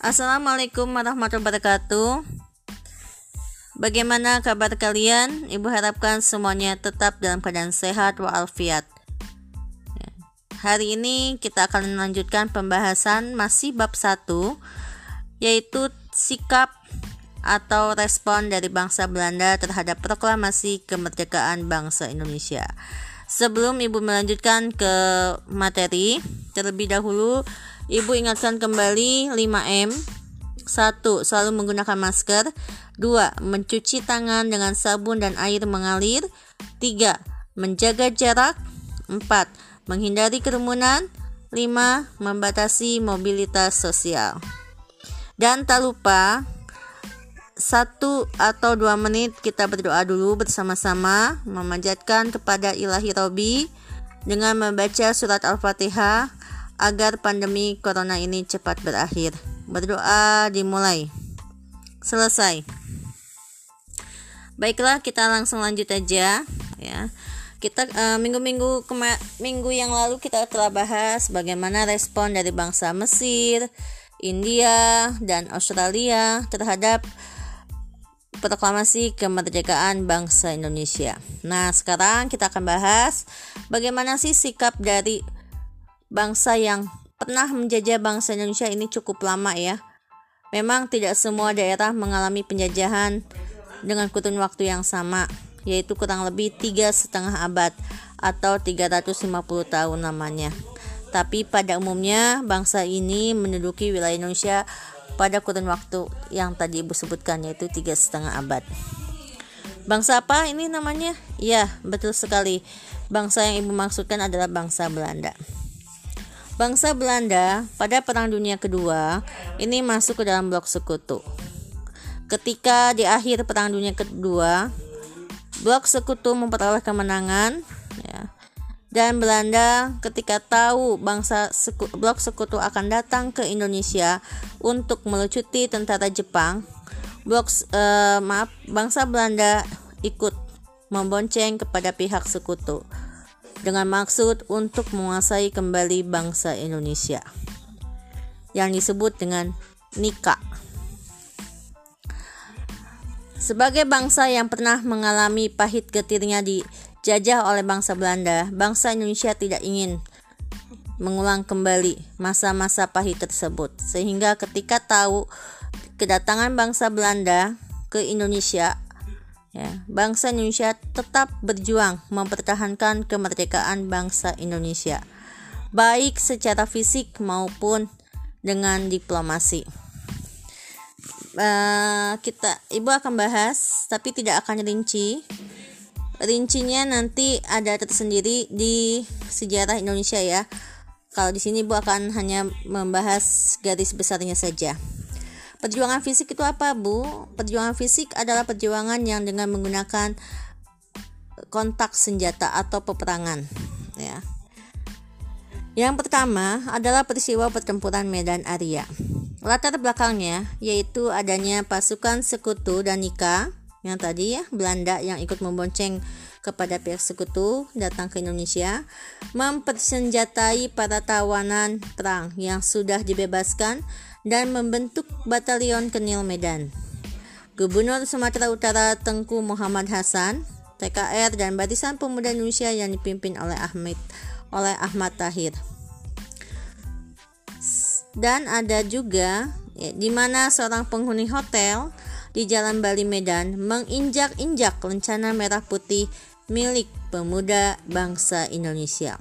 Assalamualaikum warahmatullahi wabarakatuh. Bagaimana kabar kalian? Ibu harapkan semuanya tetap dalam keadaan sehat walafiat. Ya. Hari ini kita akan melanjutkan pembahasan masih bab 1 yaitu sikap atau respon dari bangsa Belanda terhadap proklamasi kemerdekaan bangsa Indonesia. Sebelum Ibu melanjutkan ke materi, terlebih dahulu Ibu ingatkan kembali 5M. 1. Selalu menggunakan masker. 2. Mencuci tangan dengan sabun dan air mengalir. 3. Menjaga jarak. 4. Menghindari kerumunan. 5. Membatasi mobilitas sosial. Dan tak lupa satu atau dua menit kita berdoa dulu bersama-sama memanjatkan kepada ilahi Robi dengan membaca surat Al-Fatihah agar pandemi corona ini cepat berakhir. Berdoa dimulai. Selesai. Baiklah, kita langsung lanjut aja ya. Kita eh, minggu-minggu uh, minggu yang lalu kita telah bahas bagaimana respon dari bangsa Mesir, India, dan Australia terhadap proklamasi kemerdekaan bangsa Indonesia. Nah, sekarang kita akan bahas bagaimana sih sikap dari bangsa yang pernah menjajah bangsa Indonesia ini cukup lama ya. Memang tidak semua daerah mengalami penjajahan dengan kurun waktu yang sama, yaitu kurang lebih tiga setengah abad atau 350 tahun namanya. Tapi pada umumnya bangsa ini menduduki wilayah Indonesia pada kurun waktu yang tadi ibu sebutkan yaitu tiga setengah abad. Bangsa apa ini namanya? Ya, betul sekali. Bangsa yang ibu maksudkan adalah bangsa Belanda. Bangsa Belanda pada Perang Dunia Kedua ini masuk ke dalam blok sekutu. Ketika di akhir Perang Dunia Kedua, blok sekutu memperoleh kemenangan, ya, dan Belanda ketika tahu bangsa seku, blok sekutu akan datang ke Indonesia untuk melucuti tentara Jepang, blok eh, maaf bangsa Belanda ikut membonceng kepada pihak sekutu dengan maksud untuk menguasai kembali bangsa Indonesia yang disebut dengan Nika. Sebagai bangsa yang pernah mengalami pahit getirnya dijajah oleh bangsa Belanda, bangsa Indonesia tidak ingin mengulang kembali masa-masa pahit tersebut. Sehingga ketika tahu kedatangan bangsa Belanda ke Indonesia Ya, bangsa Indonesia tetap berjuang mempertahankan kemerdekaan bangsa Indonesia, baik secara fisik maupun dengan diplomasi. Uh, kita, ibu akan bahas, tapi tidak akan rinci. Rincinya nanti ada tersendiri di sejarah Indonesia ya. Kalau di sini ibu akan hanya membahas garis besarnya saja. Perjuangan fisik itu apa, Bu? Perjuangan fisik adalah perjuangan yang dengan menggunakan kontak senjata atau peperangan, ya. Yang pertama adalah peristiwa pertempuran Medan Area. Latar belakangnya yaitu adanya pasukan sekutu dan Nika yang tadi ya Belanda yang ikut membonceng kepada pihak sekutu datang ke Indonesia mempersenjatai para tawanan perang yang sudah dibebaskan dan membentuk Batalion Kenil Medan. Gubernur Sumatera Utara Tengku Muhammad Hasan, TKR dan Barisan Pemuda Indonesia yang dipimpin oleh Ahmad oleh Ahmad Tahir. Dan ada juga ya, di mana seorang penghuni hotel di Jalan Bali Medan menginjak-injak lencana merah putih milik pemuda bangsa Indonesia.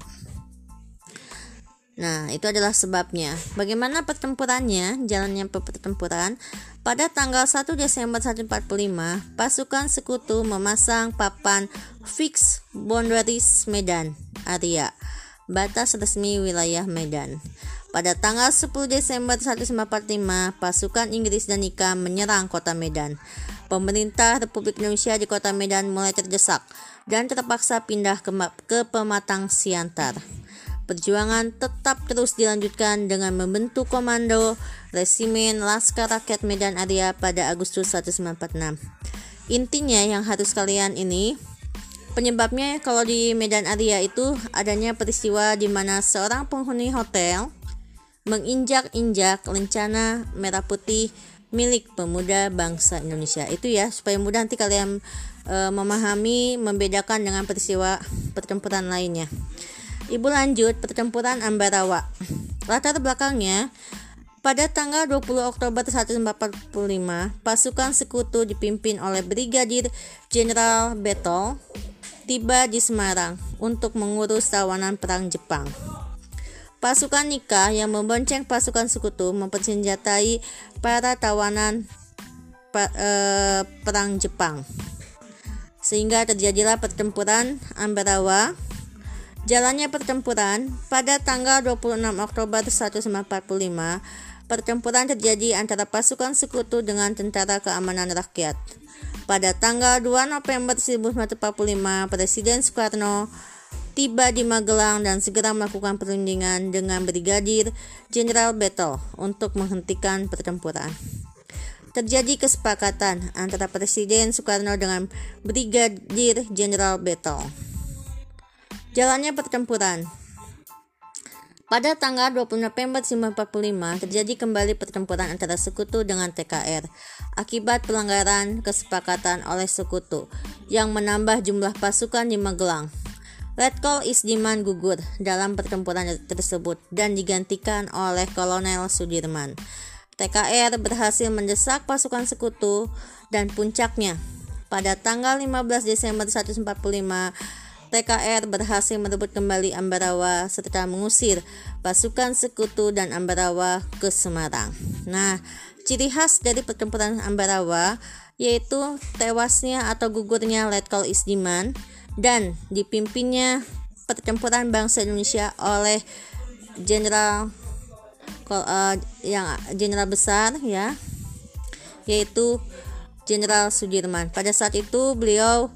Nah, itu adalah sebabnya. Bagaimana pertempurannya? Jalannya pertempuran. Pada tanggal 1 Desember 1945, pasukan sekutu memasang papan fix boundaries Medan area, batas resmi wilayah Medan. Pada tanggal 10 Desember 1945, pasukan Inggris dan Nika menyerang kota Medan. Pemerintah Republik Indonesia di kota Medan mulai terdesak dan terpaksa pindah ke, ke Pematang Siantar. Perjuangan tetap terus dilanjutkan dengan membentuk komando Resimen Laskar Rakyat Medan Area pada Agustus 1946. Intinya yang harus kalian ini penyebabnya kalau di Medan Area itu adanya peristiwa di mana seorang penghuni hotel menginjak-injak lencana merah putih milik pemuda bangsa Indonesia. Itu ya supaya mudah nanti kalian e, memahami membedakan dengan peristiwa pertempuran lainnya. Ibu lanjut pertempuran Ambarawa. Latar belakangnya pada tanggal 20 Oktober 1945, pasukan sekutu dipimpin oleh Brigadir Jenderal Betol tiba di Semarang untuk mengurus tawanan perang Jepang. Pasukan Nika yang membonceng pasukan sekutu mempersenjatai para tawanan eh, perang Jepang. Sehingga terjadilah pertempuran Ambarawa. Jalannya pertempuran pada tanggal 26 Oktober 1945 pertempuran terjadi antara pasukan sekutu dengan tentara keamanan rakyat. Pada tanggal 2 November 1945, Presiden Soekarno tiba di Magelang dan segera melakukan perundingan dengan Brigadir Jenderal Beto untuk menghentikan pertempuran. Terjadi kesepakatan antara Presiden Soekarno dengan Brigadir Jenderal Beto. Jalannya pertempuran pada tanggal 20 November 1945 terjadi kembali pertempuran antara sekutu dengan TKR akibat pelanggaran kesepakatan oleh sekutu yang menambah jumlah pasukan di Magelang. Letkol Isdiman gugur dalam pertempuran tersebut dan digantikan oleh Kolonel Sudirman. TKR berhasil mendesak pasukan sekutu dan puncaknya pada tanggal 15 Desember 1945 TKR berhasil merebut kembali Ambarawa serta mengusir pasukan sekutu dan Ambarawa ke Semarang. Nah, ciri khas dari pertempuran Ambarawa yaitu tewasnya atau gugurnya Letkol Isdiman dan dipimpinnya pertempuran bangsa Indonesia oleh Jenderal uh, yang jenderal besar ya yaitu Jenderal Sudirman. Pada saat itu beliau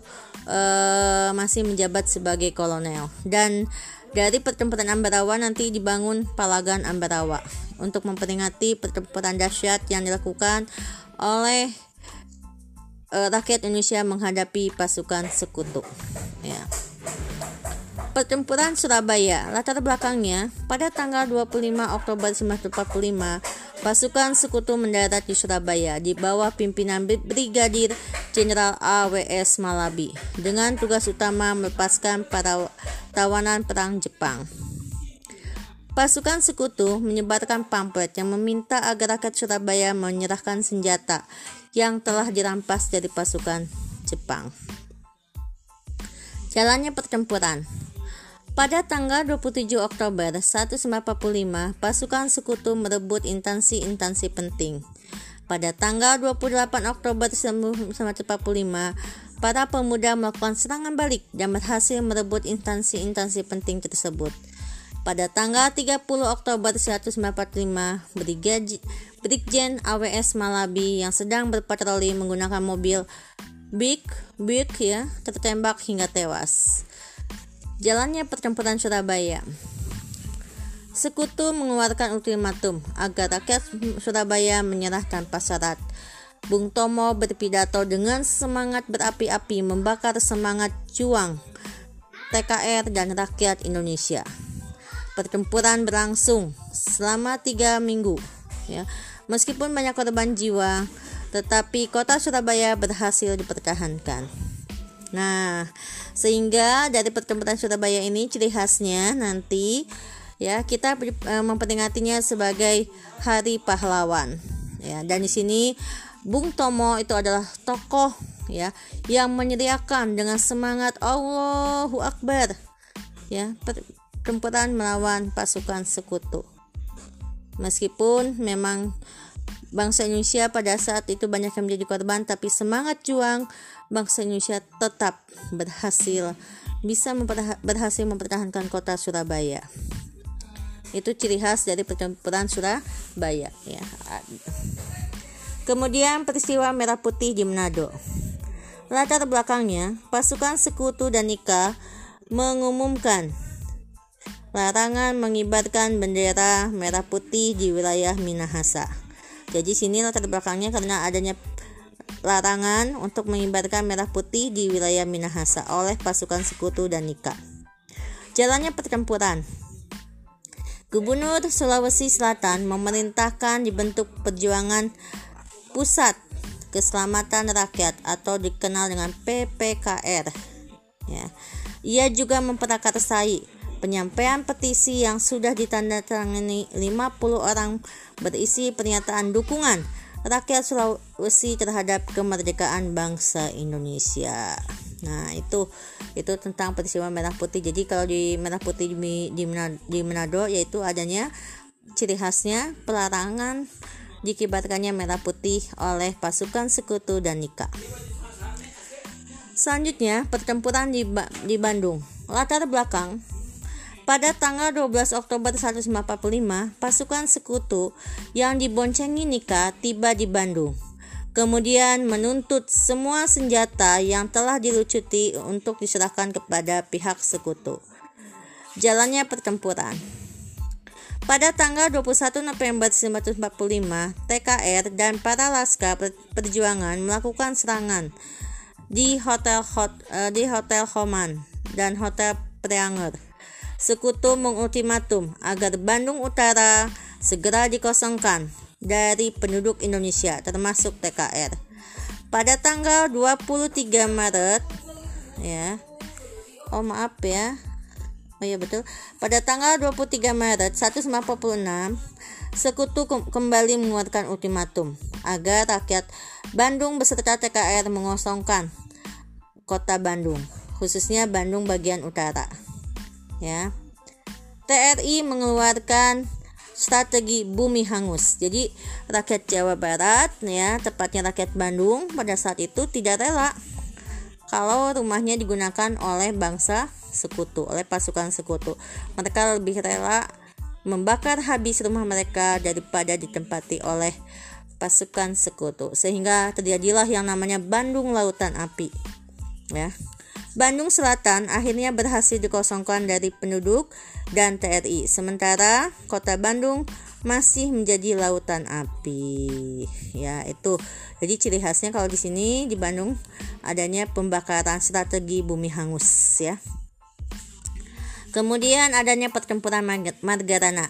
uh, masih menjabat sebagai kolonel dan dari pertempuran Ambarawa nanti dibangun Palagan Ambarawa untuk memperingati pertempuran dahsyat yang dilakukan oleh uh, rakyat Indonesia menghadapi pasukan sekutu. Ya. Pertempuran Surabaya, latar belakangnya, pada tanggal 25 Oktober 1945, pasukan sekutu mendarat di Surabaya di bawah pimpinan Brigadir Jenderal AWS Malabi dengan tugas utama melepaskan para tawanan perang Jepang. Pasukan sekutu menyebarkan pamflet yang meminta agar rakyat Surabaya menyerahkan senjata yang telah dirampas dari pasukan Jepang. Jalannya pertempuran pada tanggal 27 Oktober 1945, pasukan sekutu merebut instansi-instansi penting. Pada tanggal 28 Oktober 1945, para pemuda melakukan serangan balik dan berhasil merebut instansi-instansi penting tersebut. Pada tanggal 30 Oktober 1945, Brigjen AWS Malabi yang sedang berpatroli menggunakan mobil Big Big ya tertembak hingga tewas. Jalannya pertempuran Surabaya. Sekutu mengeluarkan ultimatum agar rakyat Surabaya menyerah tanpa. Bung Tomo berpidato dengan semangat berapi-api membakar semangat juang TKR dan rakyat Indonesia. Pertempuran berlangsung selama tiga minggu. Ya. Meskipun banyak korban jiwa, tetapi kota Surabaya berhasil dipertahankan. Nah, sehingga dari pertempuran Surabaya ini ciri khasnya nanti ya kita e, memperingatinya sebagai Hari Pahlawan. Ya, dan di sini Bung Tomo itu adalah tokoh ya yang menyediakan dengan semangat Allahu Akbar ya pertempuran melawan pasukan sekutu. Meskipun memang bangsa Indonesia pada saat itu banyak yang menjadi korban tapi semangat juang bangsa Indonesia tetap berhasil bisa berhasil mempertahankan kota Surabaya. Itu ciri khas dari pertempuran Surabaya ya. Kemudian peristiwa Merah Putih di Manado. Latar belakangnya, pasukan sekutu dan Nika mengumumkan larangan mengibarkan bendera merah putih di wilayah Minahasa. Jadi sini latar belakangnya karena adanya larangan untuk mengibarkan merah putih di wilayah Minahasa oleh pasukan sekutu dan Nika. Jalannya pertempuran. Gubernur Sulawesi Selatan memerintahkan dibentuk perjuangan pusat keselamatan rakyat atau dikenal dengan PPKR. Ya. Ia juga memperakarsai penyampaian petisi yang sudah ditandatangani 50 orang berisi pernyataan dukungan rakyat Sulawesi terhadap kemerdekaan bangsa Indonesia. Nah, itu itu tentang peristiwa merah putih. Jadi kalau di merah putih di di di Manado yaitu adanya ciri khasnya pelarangan dikibarkannya merah putih oleh pasukan sekutu dan Nika. Selanjutnya, pertempuran di, di Bandung. Latar belakang pada tanggal 12 Oktober 1945, pasukan sekutu yang diboncengi Nika tiba di Bandung kemudian menuntut semua senjata yang telah dilucuti untuk diserahkan kepada pihak sekutu. Jalannya pertempuran. Pada tanggal 21 November 1945, TKR dan para laskar perjuangan melakukan serangan di Hotel Hot, uh, di Hotel Homan dan Hotel Preanger. Sekutu mengultimatum agar Bandung Utara segera dikosongkan dari penduduk Indonesia termasuk TKR. Pada tanggal 23 Maret ya. Oh maaf ya. Oh ya betul. Pada tanggal 23 Maret 1946 Sekutu kembali mengeluarkan ultimatum agar rakyat Bandung beserta TKR mengosongkan kota Bandung, khususnya Bandung bagian utara. Ya. TRI mengeluarkan strategi bumi hangus. Jadi rakyat Jawa Barat ya, tepatnya rakyat Bandung pada saat itu tidak rela kalau rumahnya digunakan oleh bangsa sekutu, oleh pasukan sekutu. Mereka lebih rela membakar habis rumah mereka daripada ditempati oleh pasukan sekutu. Sehingga terjadilah yang namanya Bandung Lautan Api. Ya. Bandung Selatan akhirnya berhasil dikosongkan dari penduduk dan TRI, sementara kota Bandung masih menjadi lautan api. Ya, itu. Jadi ciri khasnya kalau di sini di Bandung adanya pembakaran strategi bumi hangus ya. Kemudian adanya pertempuran Margarana.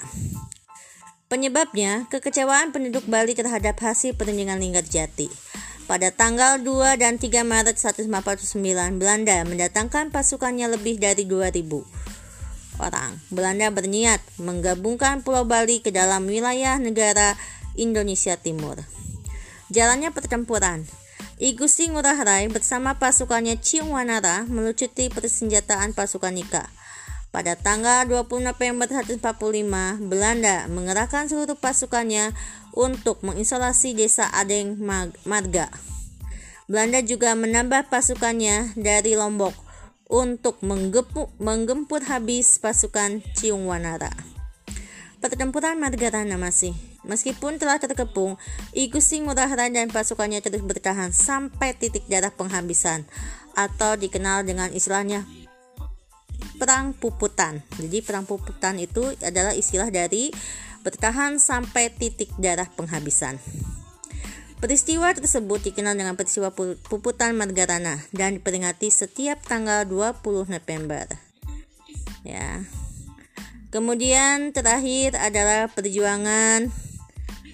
Penyebabnya kekecewaan penduduk Bali terhadap hasil perundingan Linggarjati. Pada tanggal 2 dan 3 Maret 1949, Belanda mendatangkan pasukannya lebih dari 2000 orang. Belanda berniat menggabungkan Pulau Bali ke dalam wilayah negara Indonesia Timur. Jalannya pertempuran. I Gusti Ngurah Rai bersama pasukannya Ciung Wanara melucuti persenjataan pasukan Nika. Pada tanggal 20 November 1945, Belanda mengerahkan seluruh pasukannya untuk mengisolasi desa Adeng Marga. Belanda juga menambah pasukannya dari Lombok untuk menggempur habis pasukan Ciung Wanara. Pertempuran Margarana masih Meskipun telah terkepung, Igusti Ngurah Rai dan pasukannya terus bertahan sampai titik darah penghabisan atau dikenal dengan istilahnya perang puputan. Jadi perang puputan itu adalah istilah dari bertahan sampai titik darah penghabisan. Peristiwa tersebut dikenal dengan peristiwa puputan Margarana dan diperingati setiap tanggal 20 November. Ya. Kemudian terakhir adalah perjuangan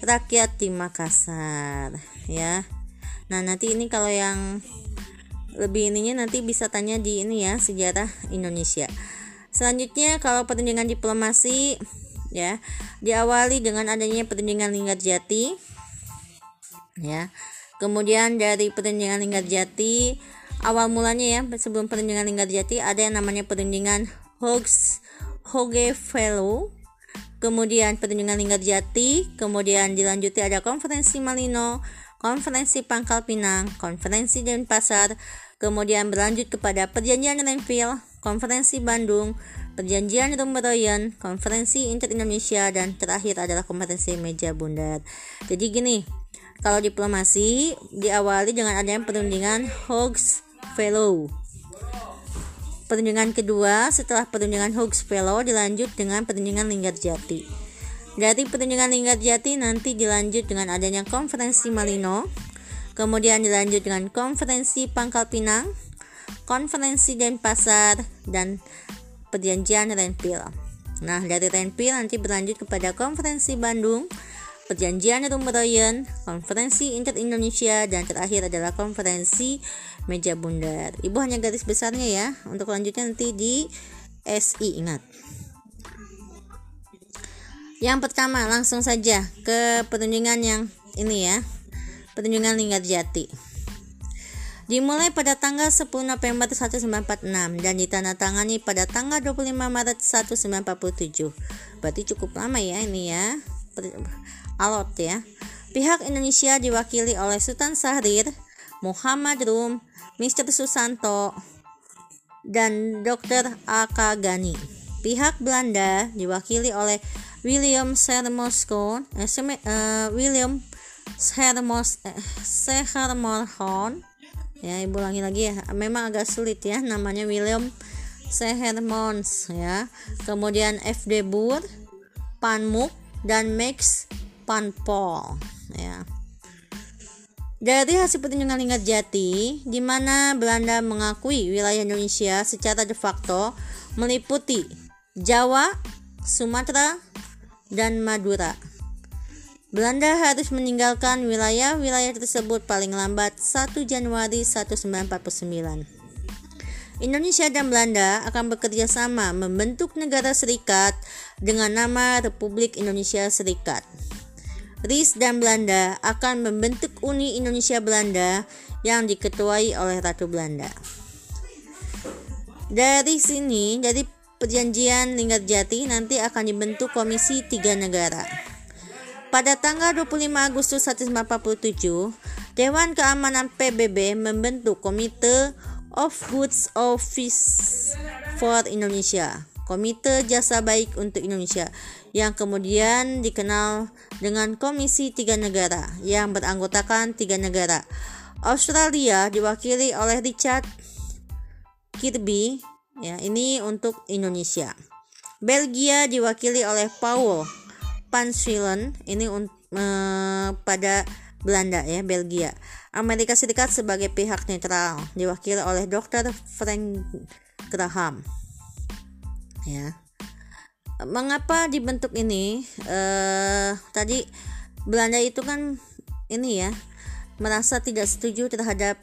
rakyat di Makassar, ya. Nah, nanti ini kalau yang lebih ininya nanti bisa tanya di ini ya sejarah Indonesia. Selanjutnya kalau pertandingan diplomasi ya diawali dengan adanya pertandingan Linggarjati ya. Kemudian dari pertandingan Linggarjati awal mulanya ya sebelum pertandingan Linggarjati ada yang namanya pertandingan Hogs Hoge Fellow kemudian pertandingan Linggarjati kemudian dilanjuti ada konferensi Malino konferensi Pangkal Pinang, konferensi Denpasar, kemudian berlanjut kepada perjanjian Renville, konferensi Bandung, perjanjian Rumberoyen, konferensi Inter-Indonesia, dan terakhir adalah konferensi Meja Bundar. Jadi gini, kalau diplomasi diawali dengan adanya perundingan Hogs Fellow. Perundingan kedua setelah perundingan Hogs Fellow dilanjut dengan perundingan Linggarjati. Dari pertunjukan Jati nanti dilanjut dengan adanya konferensi Malino, kemudian dilanjut dengan konferensi Pangkal Pinang, konferensi Denpasar, dan perjanjian Renville. Nah, dari Renpil nanti berlanjut kepada Konferensi Bandung, Perjanjian Rumroyen, Konferensi Inter Indonesia, dan terakhir adalah Konferensi Meja Bundar. Ibu hanya garis besarnya ya, untuk lanjutnya nanti di SI ingat. Yang pertama langsung saja ke pertunjukan yang ini ya, pertunjukan Linggar Jati dimulai pada tanggal 10 November 1946 dan ditandatangani pada tanggal 25 Maret 1947. Berarti cukup lama ya ini ya. Alot ya. Pihak Indonesia diwakili oleh Sultan Syahrir, Muhammad Rum, Mr. Susanto, dan Dr. A.K. Gani. Pihak Belanda diwakili oleh William Sermoskon, eh, uh, William Sermos, eh, ya ibu ulangi lagi ya. Memang agak sulit ya namanya William Sehermons ya. Kemudian FD Boer Panmuk dan Max Panpol ya. Dari hasil pertunjukan Lingard Jati, di mana Belanda mengakui wilayah Indonesia secara de facto meliputi Jawa, Sumatera, dan Madura. Belanda harus meninggalkan wilayah-wilayah tersebut paling lambat 1 Januari 1949. Indonesia dan Belanda akan bekerja sama membentuk negara serikat dengan nama Republik Indonesia Serikat. RIS dan Belanda akan membentuk Uni Indonesia Belanda yang diketuai oleh Ratu Belanda. Dari sini, dari perjanjian Linggarjati nanti akan dibentuk komisi tiga negara. Pada tanggal 25 Agustus 1947, Dewan Keamanan PBB membentuk Komite of Goods Office for Indonesia, Komite Jasa Baik untuk Indonesia, yang kemudian dikenal dengan Komisi Tiga Negara yang beranggotakan tiga negara. Australia diwakili oleh Richard Kirby, ya ini untuk Indonesia. Belgia diwakili oleh Paul Panswilen ini uh, pada Belanda ya Belgia Amerika Serikat sebagai pihak netral diwakili oleh Dr. Frank Graham ya mengapa dibentuk ini uh, tadi Belanda itu kan ini ya merasa tidak setuju terhadap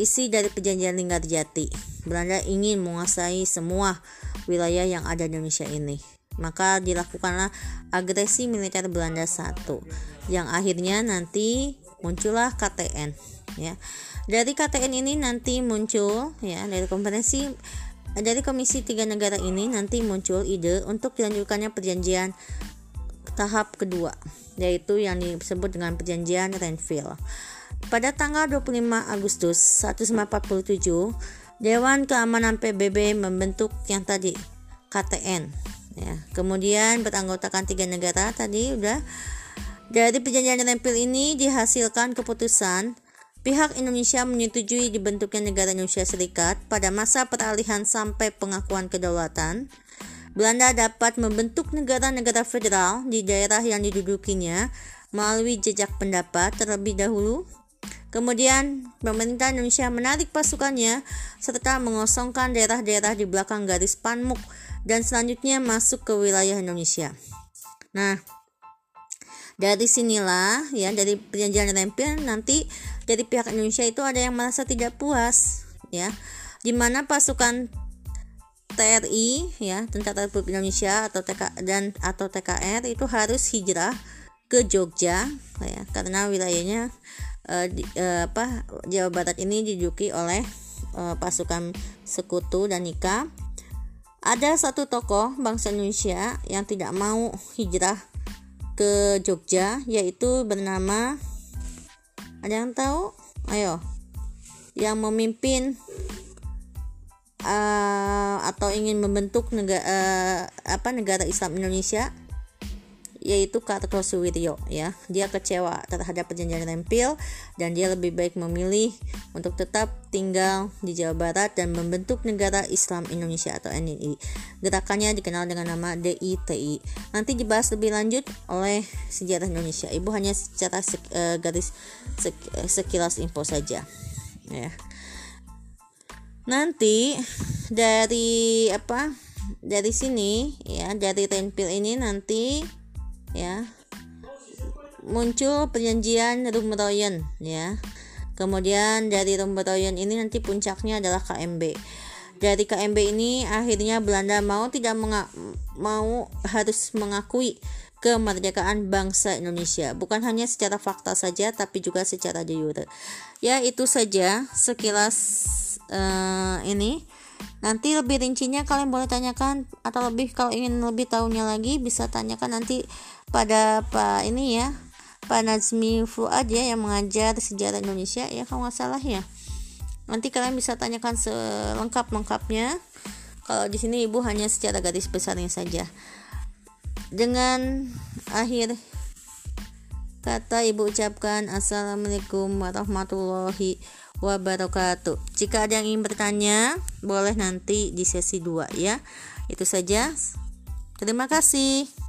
isi dari perjanjian Linggarjati Belanda ingin menguasai semua wilayah yang ada di Indonesia ini. Maka dilakukanlah agresi militer Belanda satu yang akhirnya nanti muncullah KTN ya. Dari KTN ini nanti muncul ya dari konferensi dari komisi tiga negara ini nanti muncul ide untuk dilanjutkannya perjanjian tahap kedua yaitu yang disebut dengan perjanjian Renville pada tanggal 25 Agustus 1947 Dewan Keamanan PBB membentuk yang tadi KTN ya kemudian beranggotakan tiga negara tadi udah. Dari perjanjian rempil ini dihasilkan keputusan pihak Indonesia menyetujui dibentuknya negara Indonesia Serikat pada masa peralihan sampai pengakuan kedaulatan. Belanda dapat membentuk negara-negara federal di daerah yang didudukinya melalui jejak pendapat terlebih dahulu Kemudian, pemerintah Indonesia menarik pasukannya serta mengosongkan daerah-daerah di belakang garis Panmuk dan selanjutnya masuk ke wilayah Indonesia. Nah, dari sinilah ya dari perjanjian Rempil nanti dari pihak Indonesia itu ada yang merasa tidak puas ya di mana pasukan TRI ya Tentara Republik Indonesia atau TK dan atau TKR itu harus hijrah ke Jogja ya karena wilayahnya uh, di, uh, apa Jawa Barat ini diduduki oleh uh, pasukan sekutu dan nikah ada satu tokoh bangsa Indonesia yang tidak mau hijrah ke Jogja yaitu bernama ada yang tahu? Ayo. Yang memimpin uh, atau ingin membentuk negara uh, apa negara Islam Indonesia yaitu Kartosuwiryo ya. Dia kecewa terhadap perjanjian Rempil dan dia lebih baik memilih untuk tetap tinggal di Jawa Barat dan membentuk negara Islam Indonesia atau NII. Gerakannya dikenal dengan nama DITI. Nanti dibahas lebih lanjut oleh sejarah Indonesia. Ibu hanya secara sek, uh, garis sek, uh, sekilas info saja. Ya. Nanti dari apa? dari sini ya dari renpil ini nanti ya. Muncul perjanjian Rumroyen ya. Kemudian dari Rumroyen ini nanti puncaknya adalah KMB dari KMB ini akhirnya Belanda mau tidak mau harus mengakui kemerdekaan bangsa Indonesia. Bukan hanya secara fakta saja tapi juga secara de ya itu saja sekilas uh, ini. Nanti lebih rincinya kalian boleh tanyakan atau lebih kalau ingin lebih tahunya lagi bisa tanyakan nanti pada Pak ini ya Pak Nazmi Fuad ya yang mengajar sejarah Indonesia ya kalau nggak salah ya nanti kalian bisa tanyakan selengkap lengkapnya kalau di sini ibu hanya secara garis besarnya saja dengan akhir kata ibu ucapkan assalamualaikum warahmatullahi wabarakatuh. Jika ada yang ingin bertanya, boleh nanti di sesi 2 ya. Itu saja. Terima kasih.